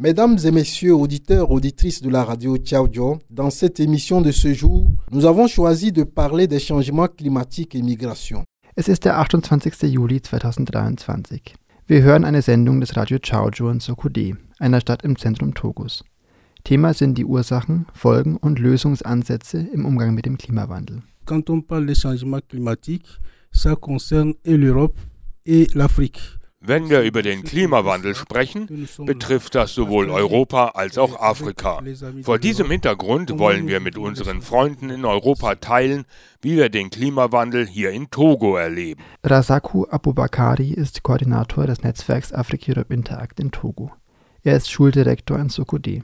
Mesdames et messieurs, auditeurs, auditrices de la radio Ciao dans cette émission de ce jour, nous avons choisi de parler des changements climatiques et migration. Es ist der 28. Juli 2023. Wir hören eine Sendung des Radio Chaoju in Sokode, einer Stadt im Zentrum Togos. Thema sind die Ursachen, Folgen und Lösungsansätze im Umgang mit dem Klimawandel. Quand on parle des changements climatiques, ça concerne et l'Europe et l'Afrique. Wenn wir über den Klimawandel sprechen, betrifft das sowohl Europa als auch Afrika. Vor diesem Hintergrund wollen wir mit unseren Freunden in Europa teilen, wie wir den Klimawandel hier in Togo erleben. Rasaku Abubakari ist Koordinator des Netzwerks Africa-Europe Interact in Togo. Er ist Schuldirektor in Sokode.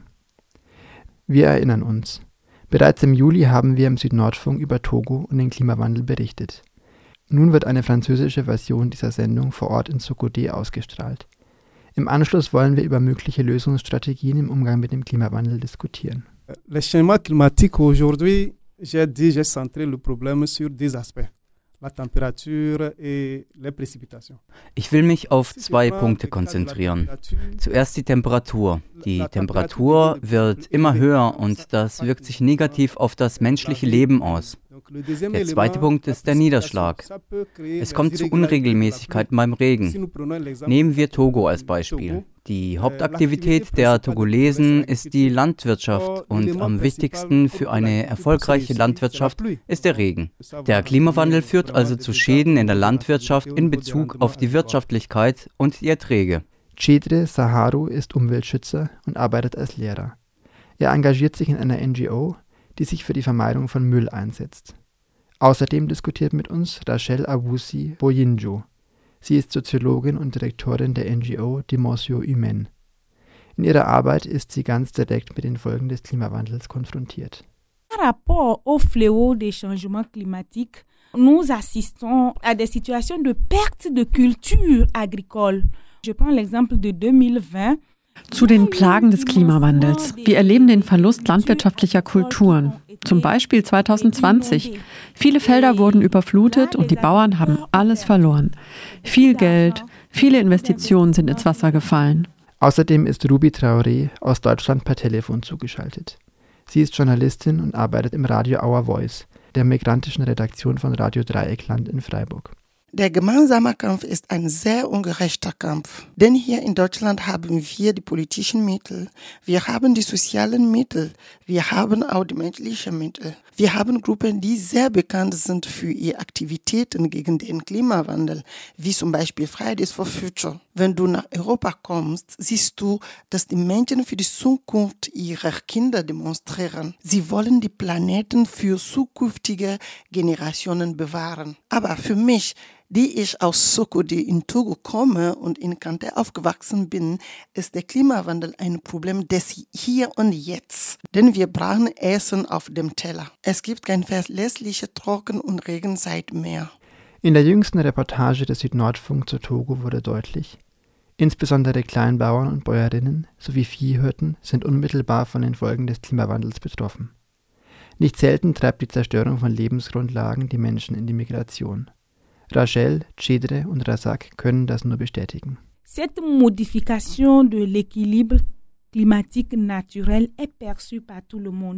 Wir erinnern uns. Bereits im Juli haben wir im Südnordfunk über Togo und den Klimawandel berichtet. Nun wird eine französische Version dieser Sendung vor Ort in Sokodé ausgestrahlt. Im Anschluss wollen wir über mögliche Lösungsstrategien im Umgang mit dem Klimawandel diskutieren. Le changement climatique aujourd'hui, j'ai dit, j'ai centré le problème sur des aspects. Ich will mich auf zwei Punkte konzentrieren. Zuerst die Temperatur. Die Temperatur wird immer höher und das wirkt sich negativ auf das menschliche Leben aus. Der zweite Punkt ist der Niederschlag. Es kommt zu Unregelmäßigkeiten beim Regen. Nehmen wir Togo als Beispiel. Die Hauptaktivität der Togolesen ist die Landwirtschaft und am wichtigsten für eine erfolgreiche Landwirtschaft ist der Regen. Der Klimawandel führt also zu Schäden in der Landwirtschaft in Bezug auf die Wirtschaftlichkeit und die Erträge. Chedre Saharu ist Umweltschützer und arbeitet als Lehrer. Er engagiert sich in einer NGO, die sich für die Vermeidung von Müll einsetzt. Außerdem diskutiert mit uns Rachel Awusi Boyinjo. Sie ist Soziologin und Direktorin der NGO Dimensio Humaine. In ihrer Arbeit ist sie ganz direkt mit den Folgen des Klimawandels konfrontiert. Par rapport au fléau des changements climatiques, nous assistons à des situations de perte de culture agricole. Je prends l'exemple de 2020. Zu den Plagen des Klimawandels. Wir erleben den Verlust landwirtschaftlicher Kulturen. Zum Beispiel 2020. Viele Felder wurden überflutet und die Bauern haben alles verloren. Viel Geld, viele Investitionen sind ins Wasser gefallen. Außerdem ist Ruby Traoré aus Deutschland per Telefon zugeschaltet. Sie ist Journalistin und arbeitet im Radio Our Voice, der migrantischen Redaktion von Radio Dreieckland in Freiburg. Der gemeinsame Kampf ist ein sehr ungerechter Kampf. Denn hier in Deutschland haben wir die politischen Mittel, wir haben die sozialen Mittel, wir haben auch die menschlichen Mittel. Wir haben Gruppen, die sehr bekannt sind für ihre Aktivitäten gegen den Klimawandel, wie zum Beispiel Fridays for Future. Wenn du nach Europa kommst, siehst du, dass die Menschen für die Zukunft ihrer Kinder demonstrieren. Sie wollen die Planeten für zukünftige Generationen bewahren. Aber für mich die ich aus Sokode in Togo komme und in Kante aufgewachsen bin, ist der Klimawandel ein Problem des Hier und Jetzt. Denn wir brauchen Essen auf dem Teller. Es gibt keine verlässliche Trocken- und Regenzeit mehr. In der jüngsten Reportage des Südnordfunk zu Togo wurde deutlich, insbesondere Kleinbauern und Bäuerinnen sowie Viehhirten sind unmittelbar von den Folgen des Klimawandels betroffen. Nicht selten treibt die Zerstörung von Lebensgrundlagen die Menschen in die Migration. Rachel, Chedre und Razak können das nur bestätigen. Cette modification de l'équilibre.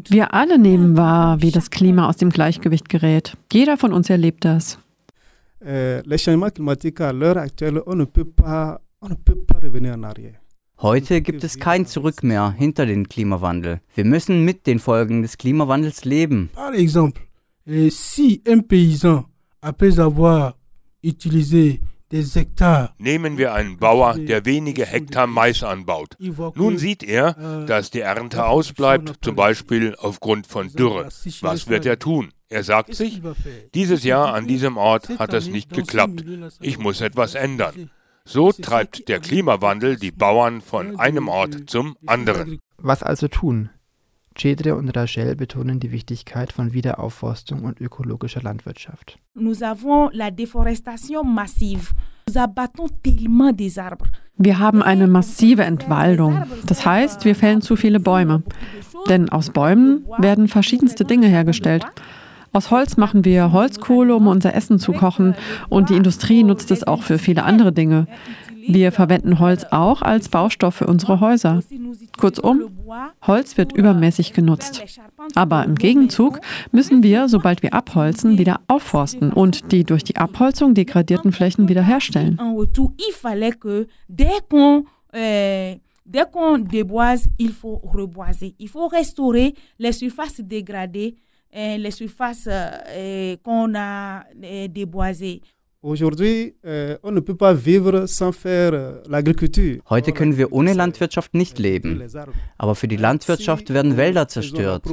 Wir alle nehmen wahr, wie das Klima aus dem Gleichgewicht gerät. Jeder von uns erlebt das. Euh, ne ne. Heute gibt es kein Zurück mehr hinter den Klimawandel. Wir müssen mit den Folgen des Klimawandels leben. Par exemple, euh, si un paysan, après avoir utilisé Nehmen wir einen Bauer, der wenige Hektar Mais anbaut. Nun sieht er, dass die Ernte ausbleibt, zum Beispiel aufgrund von Dürre. Was wird er tun? Er sagt sich, dieses Jahr an diesem Ort hat es nicht geklappt. Ich muss etwas ändern. So treibt der Klimawandel die Bauern von einem Ort zum anderen. Was also tun? Chedre und Rachel betonen die Wichtigkeit von Wiederaufforstung und ökologischer Landwirtschaft. Nous avons la déforestation massive. Wir haben eine massive Entwaldung. Das heißt, wir fällen zu viele Bäume. Denn aus Bäumen werden verschiedenste Dinge hergestellt. Aus Holz machen wir Holzkohle, um unser Essen zu kochen, und die Industrie nutzt es auch für viele andere Dinge. Wir verwenden Holz auch als Baustoff für unsere Häuser. Kurzum, Holz wird übermäßig genutzt. Aber im Gegenzug müssen wir, sobald wir abholzen, wieder aufforsten und die durch die Abholzung degradierten Flächen wiederherstellen. Restaurer les surfaces dégradées, les surfaces qu'on a déboisées. Aujourd'hui, euh, on ne peut pas vivre sans faire euh, l'agriculture. Heute können wir ohne Landwirtschaft nicht leben. Aber für die Landwirtschaft werden Wälder zerstört.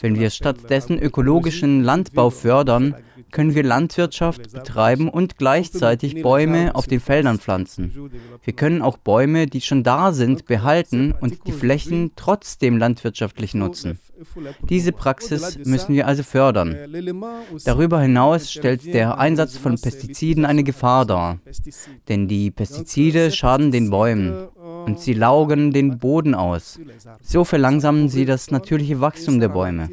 Wenn wir stattdessen ökologischen Landbau fördern, können wir Landwirtschaft betreiben und gleichzeitig Bäume auf den Feldern pflanzen. Wir können auch Bäume, die schon da sind, behalten und die Flächen trotzdem landwirtschaftlich nutzen. Diese Praxis müssen wir also fördern. Darüber hinaus stellt der Einsatz von Pestiziden eine Gefahr dar, denn die Pestizide schaden den Bäumen und sie laugen den Boden aus. So verlangsamen sie das natürliche Wachstum der Bäume.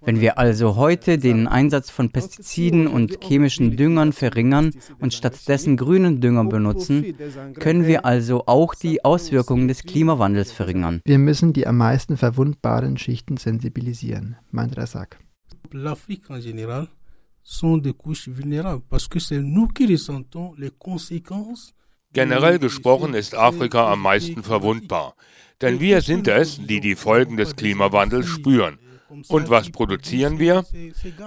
Wenn wir also heute den Einsatz von Pestiziden und chemischen Düngern verringern und stattdessen grünen Dünger benutzen, können wir also auch die Auswirkungen des Klimawandels verringern. Wir müssen die am meisten verwundbaren Schichten sensibilisieren, meint Razak. L'Afrique en général sont des couches vulnérables parce que c'est nous qui ressentons les conséquences Generell gesprochen ist Afrika am meisten verwundbar, denn wir sind es, die die Folgen des Klimawandels spüren. Und was produzieren wir?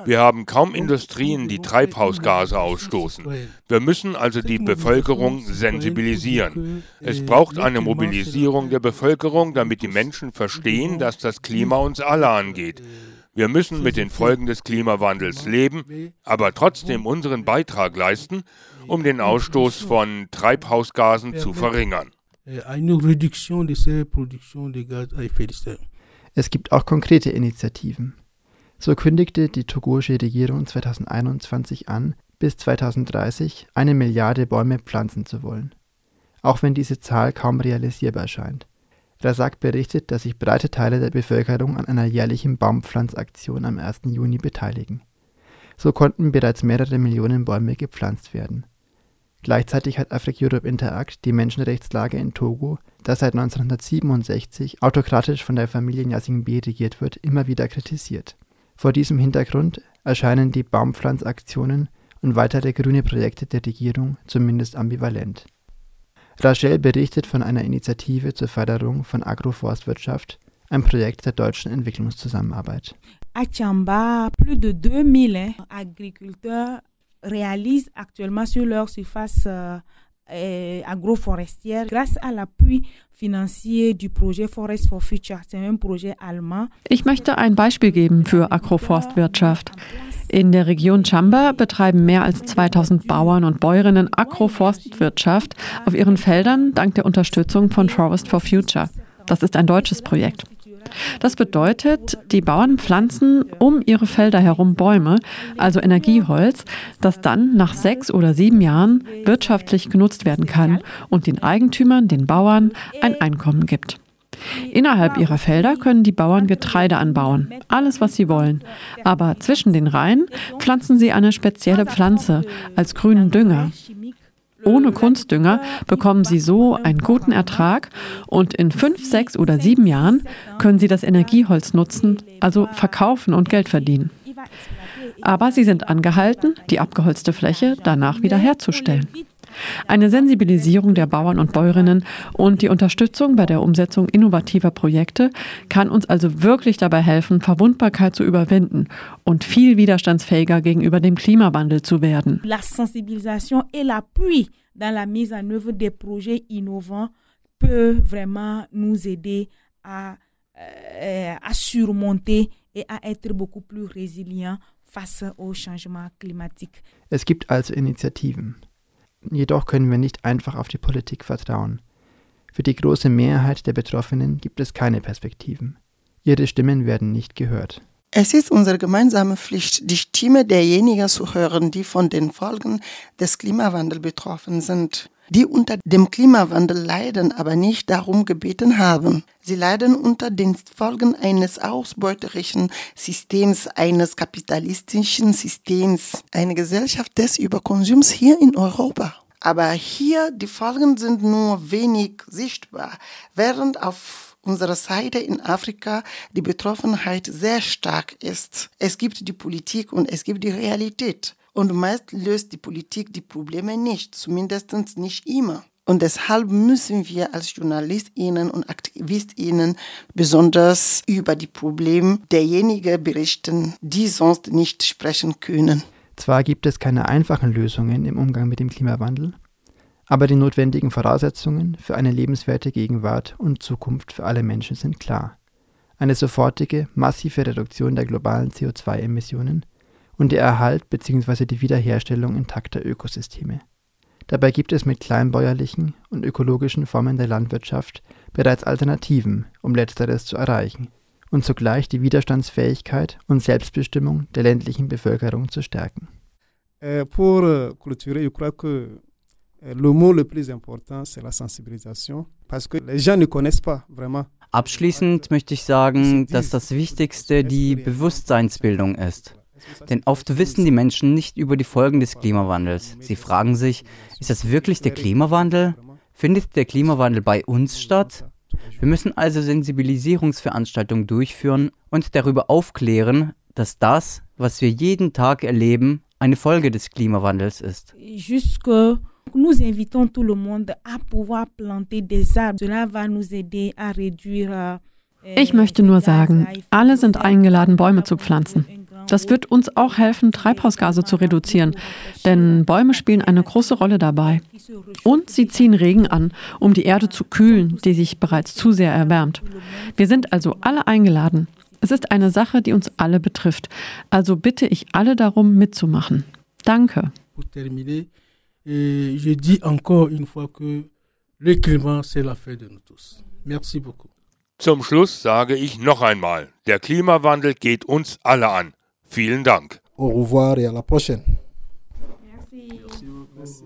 Wir haben kaum Industrien, die Treibhausgase ausstoßen. Wir müssen also die Bevölkerung sensibilisieren. Es braucht eine Mobilisierung der Bevölkerung, damit die Menschen verstehen, dass das Klima uns alle angeht. Wir müssen mit den Folgen des Klimawandels leben, aber trotzdem unseren Beitrag leisten, um den Ausstoß von Treibhausgasen zu verringern. Es gibt auch konkrete Initiativen. So kündigte die togoische Regierung 2021 an, bis 2030 eine Milliarde Bäume pflanzen zu wollen. Auch wenn diese Zahl kaum realisierbar scheint. Razak berichtet, dass sich breite Teile der Bevölkerung an einer jährlichen Baumpflanzaktion am 1. Juni beteiligen. So konnten bereits mehrere Millionen Bäume gepflanzt werden. Gleichzeitig hat Africa-Europe Interact die Menschenrechtslage in Togo, das seit 1967 autokratisch von der Familie Nyasingbe regiert wird, immer wieder kritisiert. Vor diesem Hintergrund erscheinen die Baumpflanzaktionen und weitere grüne Projekte der Regierung zumindest ambivalent. Rachel berichtet von einer Initiative zur Förderung von Agroforstwirtschaft, ein Projekt der deutschen Entwicklungszusammenarbeit. À Chamba, plus de 2000 agriculteurs réalisent actuellement sur leur surface euh, agroforestière grâce à l'appui financier du projet Forest for Future. C'est un projet allemand. Ich möchte ein Beispiel geben für Agroforstwirtschaft. In der Region Chamba betreiben mehr als 2000 Bauern und Bäuerinnen Agroforstwirtschaft auf ihren Feldern dank der Unterstützung von Forest for Future. Das ist ein deutsches Projekt. Das bedeutet, die Bauern pflanzen um ihre Felder herum Bäume, also Energieholz, das dann nach sechs oder sieben Jahren wirtschaftlich genutzt werden kann und den Eigentümern, den Bauern, ein Einkommen gibt. Innerhalb ihrer Felder können die Bauern Getreide anbauen, alles was sie wollen. Aber zwischen den Reihen pflanzen sie eine spezielle Pflanze als grünen Dünger. Ohne Kunstdünger bekommen Sie so einen guten Ertrag und in fünf, sechs oder sieben Jahren können Sie das Energieholz nutzen, also verkaufen und Geld verdienen. Aber Sie sind angehalten, die abgeholzte Fläche danach wieder herzustellen. Eine Sensibilisierung der Bauern und Bäuerinnen und die Unterstützung bei der Umsetzung innovativer Projekte kann uns also wirklich dabei helfen, Verwundbarkeit zu überwinden und viel widerstandsfähiger gegenüber dem Klimawandel zu werden. La sensibilisation et l'appui dans la mise en œuvre des projets innovants peut vraiment nous aider à, euh, à surmonter et à être beaucoup plus résilient face au changement climatique. Es gibt also Initiativen. Jedoch können wir nicht einfach auf die Politik vertrauen. Für die große Mehrheit der Betroffenen gibt es keine Perspektiven. Ihre Stimmen werden nicht gehört. Es ist unsere gemeinsame Pflicht, die Stimme derjenigen zu hören, die von den Folgen des Klimawandels betroffen sind, die unter dem Klimawandel leiden, aber nicht darum gebeten haben. Sie leiden unter den Folgen eines ausbeuterischen Systems, eines kapitalistischen Systems, eine Gesellschaft des Überkonsums hier in Europa. Aber hier die Folgen sind nur wenig sichtbar, während auf unserer Seite in Afrika die Betroffenheit sehr stark ist. Es gibt die Politik und es gibt die Realität. Und meist löst die Politik die Probleme nicht, zumindest nicht immer. Und deshalb müssen wir als JournalistInnen und AktivistInnen besonders über die Probleme derjenigen berichten, die sonst nicht sprechen können. Zwar gibt es keine einfachen Lösungen im Umgang mit dem Klimawandel, aber die notwendigen Voraussetzungen für eine lebenswerte Gegenwart und Zukunft für alle Menschen sind klar. Eine sofortige, massive Reduktion der globalen CO2-Emissionen und der Erhalt bzw. die Wiederherstellung intakter Ökosysteme. Dabei gibt es mit kleinbäuerlichen und ökologischen Formen der Landwirtschaft bereits Alternativen, um letzteres zu erreichen und zugleich die Widerstandsfähigkeit und Selbstbestimmung der ländlichen Bevölkerung zu stärken. Euh, pour euh, clôturer, je crois que euh, le mot le plus important, c'est la sensibilisation, parce que les gens ne connaissent pas vraiment. Abschließend möchte ich sagen, dass das Wichtigste die Bewusstseinsbildung ist. Denn oft wissen die Menschen nicht über die Folgen des Klimawandels. Sie fragen sich, ist das wirklich der Klimawandel? Findet der Klimawandel bei uns statt? Wir müssen also Sensibilisierungsveranstaltungen durchführen und darüber aufklären, dass das, was wir jeden Tag erleben, eine Folge des Klimawandels ist. Nous invitons tout le monde à pouvoir planter des arbres. Cela va nous aider à réduire ich möchte nur sagen, alle sind eingeladen, Bäume zu pflanzen. Das wird uns auch helfen, Treibhausgase zu reduzieren, denn Bäume spielen eine große Rolle dabei. Und sie ziehen Regen an, um die Erde zu kühlen, die sich bereits zu sehr erwärmt. Wir sind also alle eingeladen. Es ist eine Sache, die uns alle betrifft. Also bitte ich alle darum, mitzumachen. Danke. je dis encore une fois que le climat, c'est l'affaire de nous tous. Merci beaucoup. Zum Schluss sage ich noch einmal, der Klimawandel geht uns alle an. Vielen Dank. Au revoir et à la prochaine. Merci. Merci.